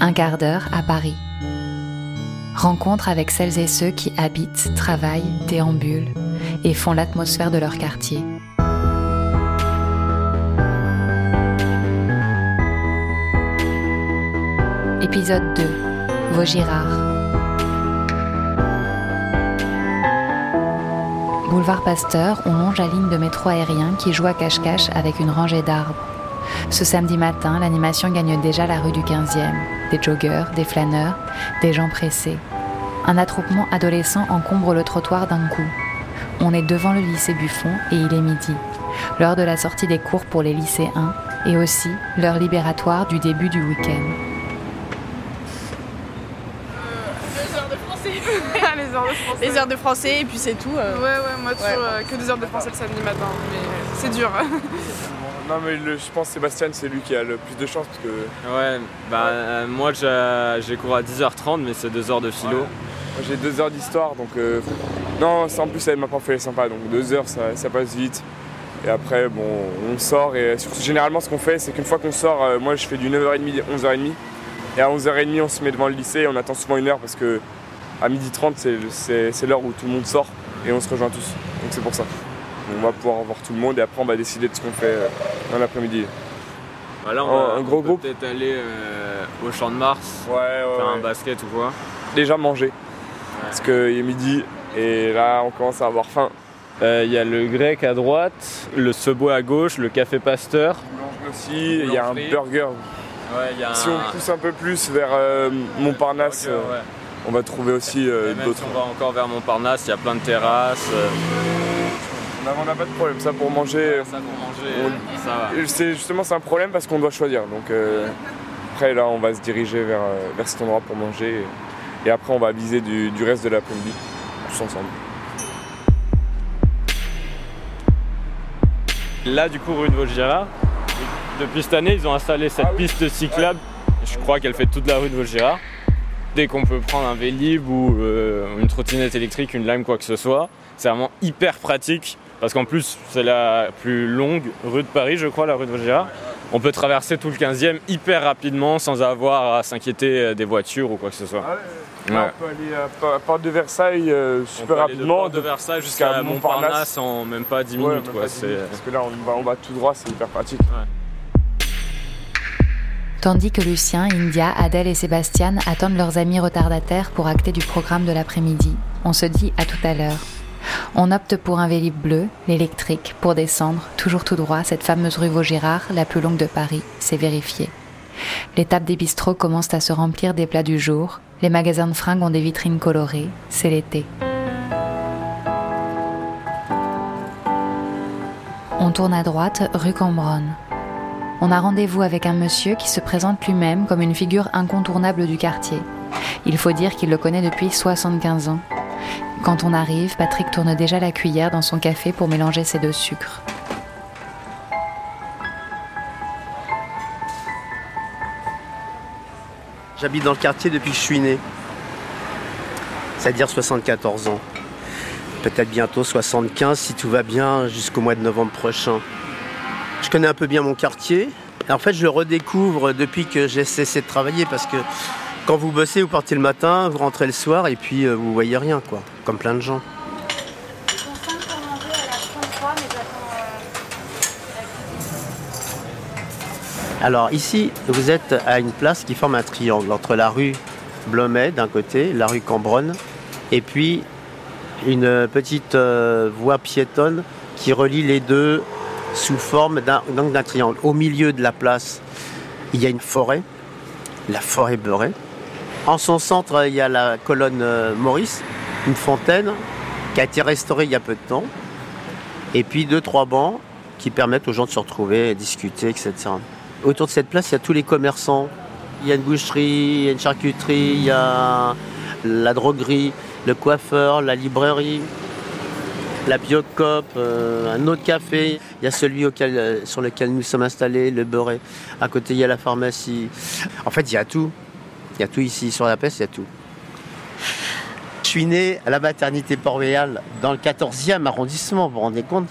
Un quart d'heure à Paris. Rencontre avec celles et ceux qui habitent, travaillent, déambulent et font l'atmosphère de leur quartier. Épisode 2. Vaugirard. Boulevard Pasteur, on longe la ligne de métro aérien qui joue à cache-cache avec une rangée d'arbres. Ce samedi matin, l'animation gagne déjà la rue du 15e. Des joggeurs, des flâneurs, des gens pressés. Un attroupement adolescent encombre le trottoir d'un coup. On est devant le lycée Buffon et il est midi. L'heure de la sortie des cours pour les lycéens et aussi l'heure libératoire du début du week-end. les heures de français. Les heures de français et puis c'est tout. euh. Ouais, ouais, moi toujours euh, que des heures de français le samedi matin, mais c'est dur. Non mais le- je pense que Sébastien c'est lui qui a le plus de chance parce que Ouais, bah euh, moi j'ai cours à 10h30 mais c'est deux heures de philo. moi, j'ai deux heures d'histoire donc euh, non c'est- en plus elle m'a pas fait sympa donc deux heures ça, ça passe vite et après bon on sort et surtout, généralement ce qu'on fait c'est qu'une fois qu'on sort euh, moi je fais du 9h30 11h30 et à 11h30 on se met devant le lycée et on attend souvent une heure parce que à 12h30 c'est- c'est c'est l'heure où tout le monde sort et on se rejoint tous donc c'est pour ça. On va pouvoir voir tout le monde et après on va décider de ce qu'on fait euh, dans l'après-midi. Bah là, on va- un gros on peut groupe. peut-être aller euh, au champ de Mars, Ouais, ouais, faire un basket ou quoi. déjà manger. Parce qu'il est midi et là on commence à avoir faim. Euh, Il y a le grec à droite, le Subway à gauche, le café Pasteur. Boulangerie aussi, il y a un burger. Ouais, il y a Si on pousse un peu plus vers euh, Montparnasse, burger, euh, ouais. on va trouver aussi euh, d'autres. si on va encore vers Montparnasse, il y a plein de terrasses. On n'a pas de problème, ça pour manger. ça pour manger, on- ça va. C'est justement c'est un problème parce qu'on doit choisir. Donc euh, après là on va se diriger vers, euh, vers cet endroit pour manger et, et après on va aviser du, du reste de l'après-midi tous ensemble. Là, du coup, rue de Vaugirard, depuis cette année, ils ont installé cette Ah oui. piste cyclable. Je crois qu'elle fait toute la rue de Vaugirard. Dès qu'on peut prendre un Vélib ou euh, une trottinette électrique, une lime, quoi que ce soit, c'est vraiment hyper pratique. Parce qu'en plus, c'est la plus longue rue de Paris, je crois, la rue de Vaugirard. On peut traverser tout le 15e hyper rapidement sans avoir à s'inquiéter euh, des voitures ou quoi que ce soit. Ouais. on peut aller à Pa- Porte de Versailles euh, On super peut aller de rapidement. Porte de Versailles jusqu'à Montparnasse. Montparnasse en même pas 10 Ouais, minutes. même quoi. pas dix C'est- minutes, parce que là on va, on va tout droit, c'est hyper pratique. Tandis que Lucien, India, Adèle et Sébastien attendent leurs amis retardataires pour acter du programme de l'après-midi, on se dit à tout à l'heure. On opte pour un vélib bleu, l'électrique, pour descendre, toujours tout droit, cette fameuse rue Vaugirard, la plus longue de Paris, c'est vérifié. Les tables des bistrots commencent à se remplir des plats du jour, les magasins de fringues ont des vitrines colorées, c'est l'été. On tourne à droite, rue Cambronne. On a rendez-vous avec un monsieur qui se présente lui-même comme une figure incontournable du quartier. Il faut dire qu'il le connaît depuis 75 ans. Quand on arrive, Patrick tourne déjà la cuillère dans son café pour mélanger ses deux sucres. J'habite dans le quartier depuis que je suis né. C'est-à-dire 74 ans. Peut-être bientôt 75 si tout va bien jusqu'au mois de novembre prochain. Je connais un peu bien mon quartier. En fait, je le redécouvre depuis que j'ai cessé de travailler parce que quand vous bossez, vous partez le matin, vous rentrez le soir et puis euh, vous voyez rien, quoi. Comme plein de gens. Alors ici, vous êtes à une place qui forme un triangle entre la rue Blomet d'un côté, la rue Cambronne, et puis une petite euh, voie piétonne qui relie les deux sous forme d'un triangle. Au milieu de la place, il y a une forêt, la forêt beurrée. En son centre, il y a la colonne euh, Maurice, une fontaine qui a été restaurée il y a peu de temps, et puis deux, trois bancs qui permettent aux gens de se retrouver, discuter, etc. Autour de cette place, il y a tous les commerçants. Il y a une boucherie, il y a une charcuterie, il y a la droguerie, le coiffeur, la librairie, la biocop, euh, un autre café. Il y a celui euh, sur lequel nous sommes installés, le beurret. À côté, il y a la pharmacie. En fait, il y a tout. Il y a tout ici. Sur la peste, il y a tout. Suis né à la maternité Port-Royal dans le 14e arrondissement, vous vous rendez compte?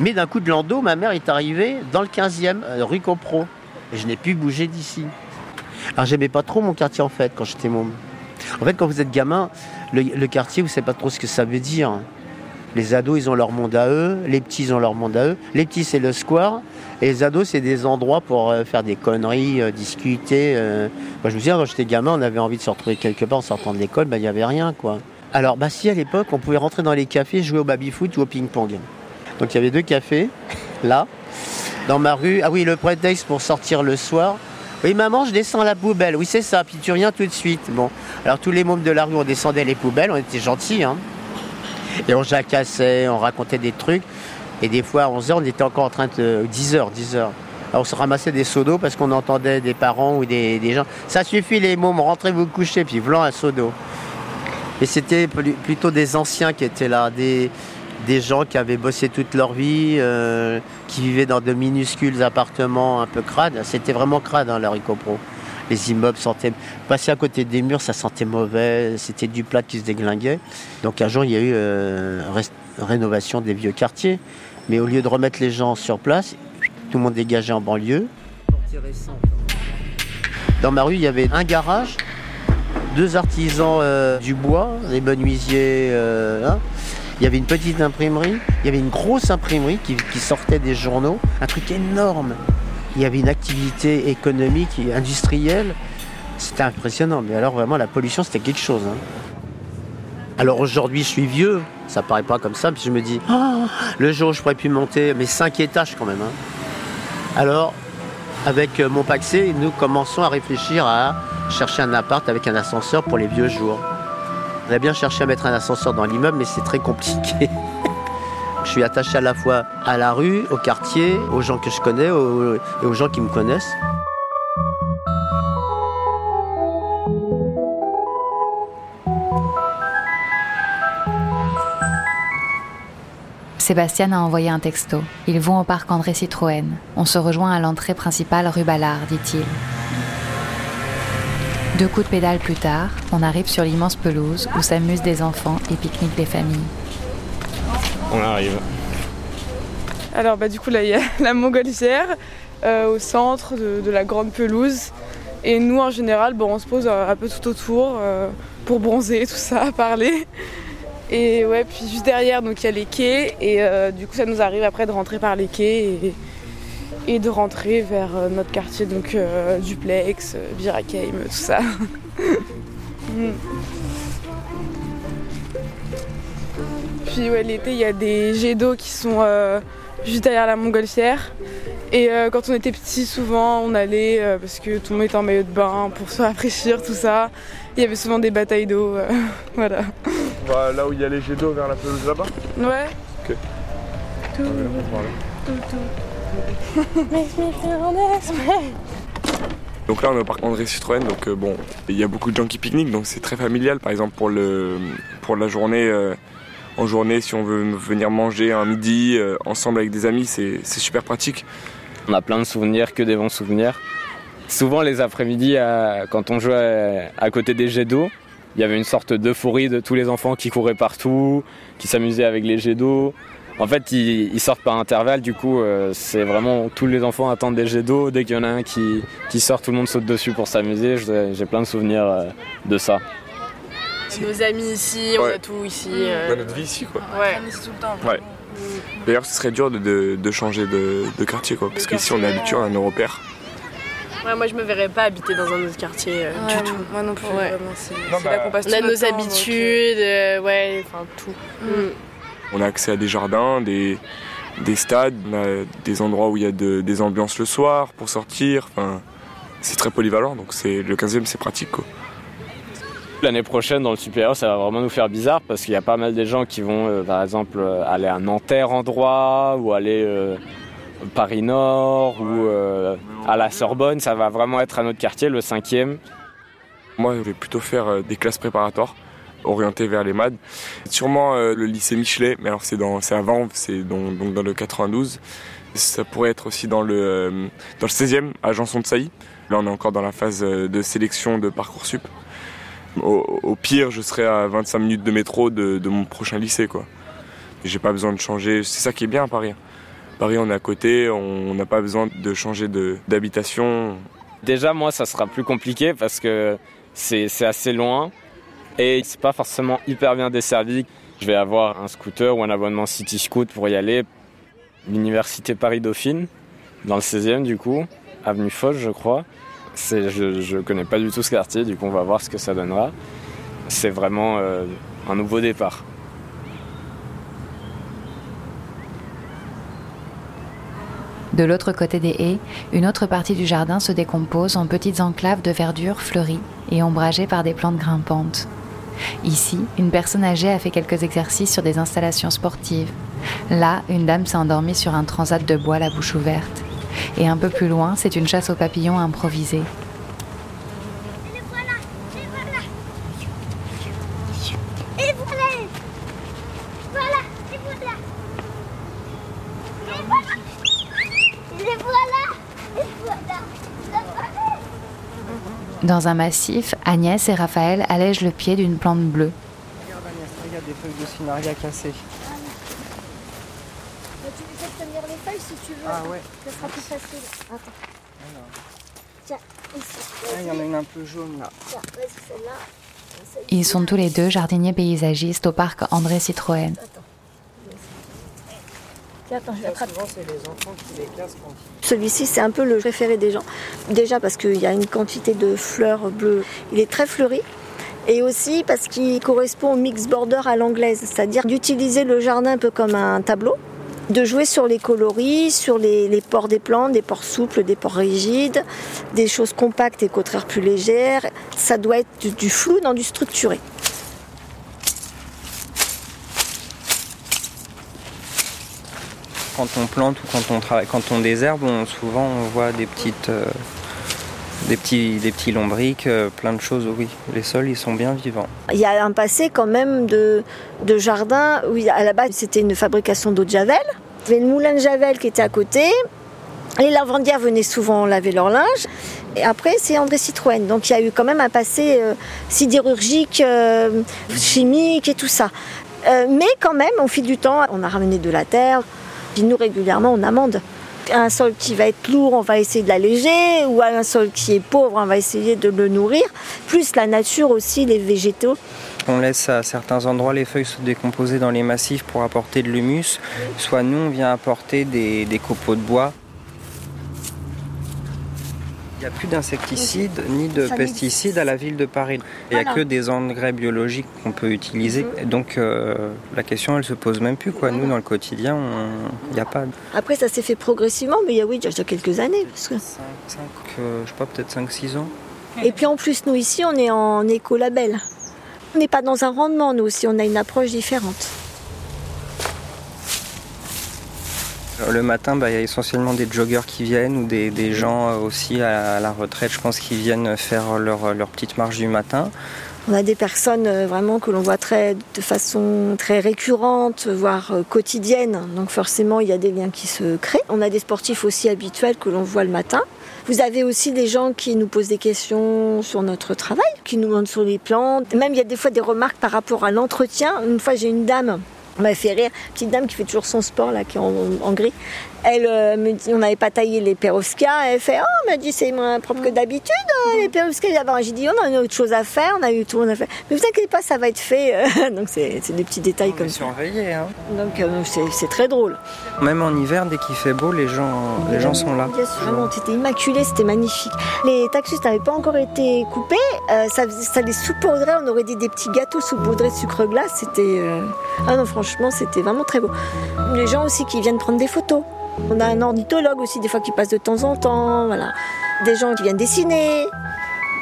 Mais d'un coup de landau, ma mère est arrivée dans le 15e, euh, rue Copro. Et je n'ai pu bouger d'ici. Alors j'aimais pas trop mon quartier en fait quand j'étais môme. En fait, quand vous êtes gamin, le, le quartier, vous savez pas trop ce que ça veut dire. Les ados, ils ont leur monde à eux. Les petits, ils ont leur monde à eux. Les petits, c'est le square. Et les ados, c'est des endroits pour euh, faire des conneries, euh, discuter. euh. Moi, je me souviens, quand j'étais gamin, on avait envie de se retrouver quelque part en sortant de l'école. Ben, il n'y avait rien, quoi. Alors, bah, si, à l'époque, on pouvait rentrer dans les cafés, jouer au baby-foot ou au ping-pong. Donc, il y avait deux cafés, là, dans ma rue. Ah oui, le prétexte pour sortir le soir. Oui, maman, je descends la poubelle. Oui, c'est ça. Puis tu viens tout de suite. Bon. Alors, tous les mômes de la rue, on descendait les poubelles. On était gentils, hein. Et on jacassait, on racontait des trucs. Et des fois, à 11h, on était encore en train de... 10h, 10h. Alors, on se ramassait des seaux d'eau parce qu'on entendait des parents ou des, des gens. Ça suffit, les mômes, rentrez vous coucher. Puis, blanc un seau d'eau. Et c'était plu- plutôt des anciens qui étaient là. Des, des gens qui avaient bossé toute leur vie, euh, qui vivaient dans de minuscules appartements un peu crades. C'était vraiment crade, hein, la Ricopro. Les immeubles sentaient... Passer à côté des murs, ça sentait mauvais. C'était du plat qui se déglinguait. Donc un jour, il y a eu euh, rénovation des vieux quartiers. Mais au lieu de remettre les gens sur place, tout le monde dégagé en banlieue. Dans ma rue, il y avait un garage, deux artisans euh, du bois, des menuisiers. euh, hein. Il y avait une petite imprimerie, il y avait une grosse imprimerie qui, qui sortait des journaux, un truc énorme. Il y avait une activité économique et industrielle. C'était impressionnant. Mais alors vraiment, la pollution, c'était quelque chose. hein. Alors aujourd'hui, je suis vieux. Ça paraît pas comme ça. Puis je me dis, Ah, le jour où je pourrais plus monter mes cinq étages quand même. hein. Alors, avec euh, mon paxé, nous commençons à réfléchir à chercher un appart avec un ascenseur pour les vieux jours. On a bien cherché à mettre un ascenseur dans l'immeuble, mais c'est très compliqué. je suis attaché à la fois à la rue, au quartier, aux gens que je connais et aux gens qui me connaissent. Sébastien a envoyé un texto. Ils vont au parc André Citroën. On se rejoint à l'entrée principale rue Ballard, dit-il. Deux coups de pédale plus tard, on arrive sur l'immense pelouse où s'amusent des enfants et pique-niquent les familles. On arrive. Alors bah du coup là il y a la montgolfière euh, au centre de, de la grande pelouse. Et nous en général bon, on se pose euh, un peu tout autour euh, pour bronzer, tout ça, parler. Et ouais, puis juste derrière donc il y a les quais et euh, du coup ça nous arrive après de rentrer par les quais et, de rentrer vers euh, notre quartier donc euh, Duplex, euh, Birakeim, tout ça. Mm. Puis ouais, l'été, il y a des jets d'eau qui sont juste derrière la montgolfière. Et quand on était petit, souvent, on allait, parce que tout le monde était en maillot de bain pour se rafraîchir, tout ça. Il y avait souvent des batailles d'eau, voilà. Va là où il y a les jets d'eau vers la pelouse là-bas. Ouais. Ok. Tout, Ouais, on va là. tout, tout. Donc là on est au parc André Citroën, donc euh, bon, il y a beaucoup de gens qui pique-niquent, donc c'est très familial. Par exemple pour le pour la journée, euh, en journée, si on veut venir manger un midi euh, ensemble avec des amis, c'est c'est super pratique. On a plein de souvenirs, que des bons souvenirs. Souvent les après-midi, à- quand on jouait à côté des jets d'eau, il y avait une sorte d'euphorie de tous les enfants qui couraient partout, qui s'amusaient avec les jets d'eau. En fait, ils, ils sortent par intervalle, du coup, euh, c'est vraiment tous les enfants attendent des jets d'eau. Dès qu'il y en a un qui, qui sort, tout le monde saute dessus pour s'amuser. J'ai plein de souvenirs euh, de ça. Nos amis ici, on a tout ici. Euh, notre vie ici quoi. Ouais. Ouais. D'ailleurs ce serait dur de, de- de changer de, de quartier quoi, parce qu'ici on est habitué à un européen. Ouais, moi je me verrais pas habiter dans un autre quartier euh, Ouais, du tout. Moi non plus, Ouais. vraiment, c'est Non, c'est bah, là qu'on passe On tout a nos temps, donc, euh, habitudes, euh, ouais, enfin tout. Mm. On a accès à des jardins, des, des stades, on a des endroits où il y a de- des ambiances le soir pour sortir. Enfin, c'est très polyvalent, donc c'est le 15e c'est pratique quoi. L'année prochaine, dans le supérieur, ça va vraiment nous faire bizarre parce qu'il y a pas mal de gens qui vont, euh, par exemple, euh, aller à Nanterre en droit ou aller euh, Paris Nord ou euh, à la Sorbonne. Ça va vraiment être un autre quartier, le cinquième. Moi, je vais plutôt faire euh, des classes préparatoires orientées vers les MAD. Sûrement euh, le lycée Michelet, mais alors c'est dans c'est à c'est donc dans le 92. Ça pourrait être aussi dans le euh, dans le 16e à Janson de Sailly. Là, on est encore dans la phase de sélection de parcoursup. Au, au pire, je serai à 25 minutes de métro de, de mon prochain lycée, quoi. J'ai pas besoin de changer. C'est ça qui est bien à Paris. Paris, on est à côté, on n'a pas besoin de changer d'habitation. Déjà, moi, ça sera plus compliqué parce que c'est assez loin et c'est pas forcément hyper bien desservi. Je vais avoir un scooter ou un abonnement City Scoot pour y aller. L'université Paris-Dauphine, dans le 16e du coup, avenue Foch, je crois. Je ne connais pas du tout ce quartier, du coup on va voir ce que ça donnera. C'est vraiment euh, un nouveau départ. De l'autre côté des haies, une autre partie du jardin se décompose en petites enclaves de verdure fleuries et ombragées par des plantes grimpantes. Ici, une personne âgée a fait quelques exercices sur des installations sportives. Là, une dame s'est endormie sur un transat de bois la bouche ouverte. Et un peu plus loin, c'est une chasse aux papillons improvisée. Dans un massif, Agnès et Raphaël allègent le pied d'une plante bleue. Regarde Agnès, regarde des feuilles de sinaria cassées. Bah, tu peux tenir les feuilles si tu veux. Ah ouais. Ça sera plus facile. Attends. Tiens, ici. Ah, il y en a une un peu jaune là. Tiens, vas-y, celle-là. Ils sont tous les deux jardiniers paysagistes au parc André Citroën. Attends. Attends, je vais attraper. Souvent, c'est les enfants qui les cassent quand Celui-ci, c'est un peu le préféré des gens. Déjà parce qu'il y a une quantité de fleurs bleues. Il est très fleuri. Et aussi parce qu'il correspond au mix border à l'anglaise, c'est-à-dire d'utiliser le jardin un peu comme un tableau, de jouer sur les coloris, sur les, les pores des plantes, des pores souples, des pores rigides, des choses compactes et contraires plus légères. Ça doit être du, du flou dans du structuré. Quand on plante ou quand on travaille, quand on désherbe, on, souvent on voit des petites, euh, des petits, des petits lombriques, euh, plein de choses. Oui, les sols ils sont bien vivants. Il y a un passé quand même de, de jardin où à la base c'était une fabrication d'eau de javel. Il y avait le moulin de javel qui était à côté. Les lavandières venaient souvent laver leur linge. Et après, c'est André Citroën. Donc il y a eu quand même un passé euh, sidérurgique, chimique et tout ça. Mais quand même, au fil du temps, on a ramené de la terre. Puis nous, régulièrement, on amende. Un sol qui va être lourd, on va essayer de l'alléger. Ou un sol qui est pauvre, on va essayer de le nourrir. Plus la nature aussi, les végétaux. On laisse à certains endroits les feuilles se décomposer dans les massifs pour apporter de l'humus. Soit nous, on vient apporter des, des copeaux de bois. Il n'y a plus d'insecticides ni de pesticides à la ville de Paris. Il n'y a que des engrais biologiques qu'on peut utiliser. Donc euh, la question, elle se pose même plus. Quoi. Nous, dans le quotidien, on- il n'y a pas Après, ça s'est fait progressivement, mais il y a oui, déjà quelques années. Parce que... 5, euh, je sais pas, peut-être 5-6 ans. Et puis en plus, nous ici, on est en écolabel. On n'est pas dans un rendement, nous aussi, on a une approche différente. Euh, Le matin, bah, il y a essentiellement des joggeurs qui viennent ou des, gens euh, aussi à, la retraite, je pense, qui viennent faire leur, leur petite marche du matin. On a des personnes euh, vraiment que l'on voit très, de façon très récurrente, voire euh, quotidienne. Donc forcément, il y a des liens qui se créent. On a des sportifs aussi habituels que l'on voit le matin. Vous avez aussi des gens qui nous posent des questions sur notre travail, qui nous demandent sur les plantes. Même il y a des fois des remarques par rapport à l'entretien. Une fois, j'ai une dame, m'a fait rire, petite dame qui fait toujours son sport là, qui est en, en gris. Elle euh, me dit, on n'avait pas taillé les perovskias. Elle fait, oh, m'a dit, c'est moins propre que d'habitude, euh, les perovskias. d'avant. J'ai dit, on a autre chose à faire, on a eu tout, on a fait. Mais vous inquiétez pas, ça va être fait. euh. Donc c'est des petits détails On comme ça. surveillé. Hein. Donc euh, c'est très drôle. Même en hiver, dès qu'il fait beau, les gens, les gens sont là. Bien sûr, vraiment, c'était immaculé, c'était magnifique. Les taxus n'avaient pas encore été coupés, euh, ça, ça les saupoudrait, on aurait dit des petits gâteaux saupoudrés de sucre glace. C'était. euh, Ah non, franchement, c'était vraiment très beau. Les gens aussi qui viennent prendre des photos. On a un ornithologue aussi, des fois, qui passe de temps en temps. Voilà. Des gens qui viennent dessiner.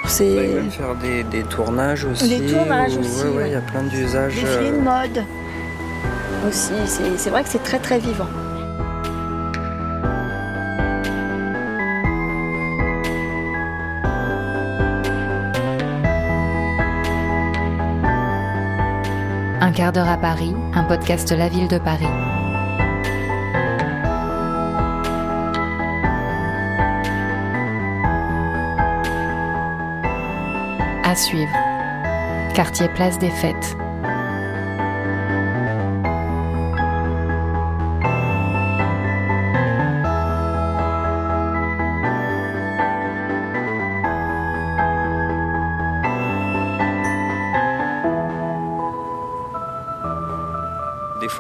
Ils C'est. veulent faire des, des tournages aussi. Des tournages ou- aussi, ouais, ouais, ouais. il y a plein d'usages. Défilé de euh, mode. Aussi, c'est c'est vrai que c'est très très vivant. Quart à Paris, un podcast la ville de Paris. À suivre. Quartier Place des Fêtes.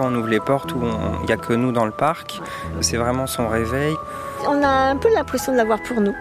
On ouvre les portes où il n'y a que nous dans le parc. C'est vraiment son réveil. On a un peu l'impression de l'avoir pour nous.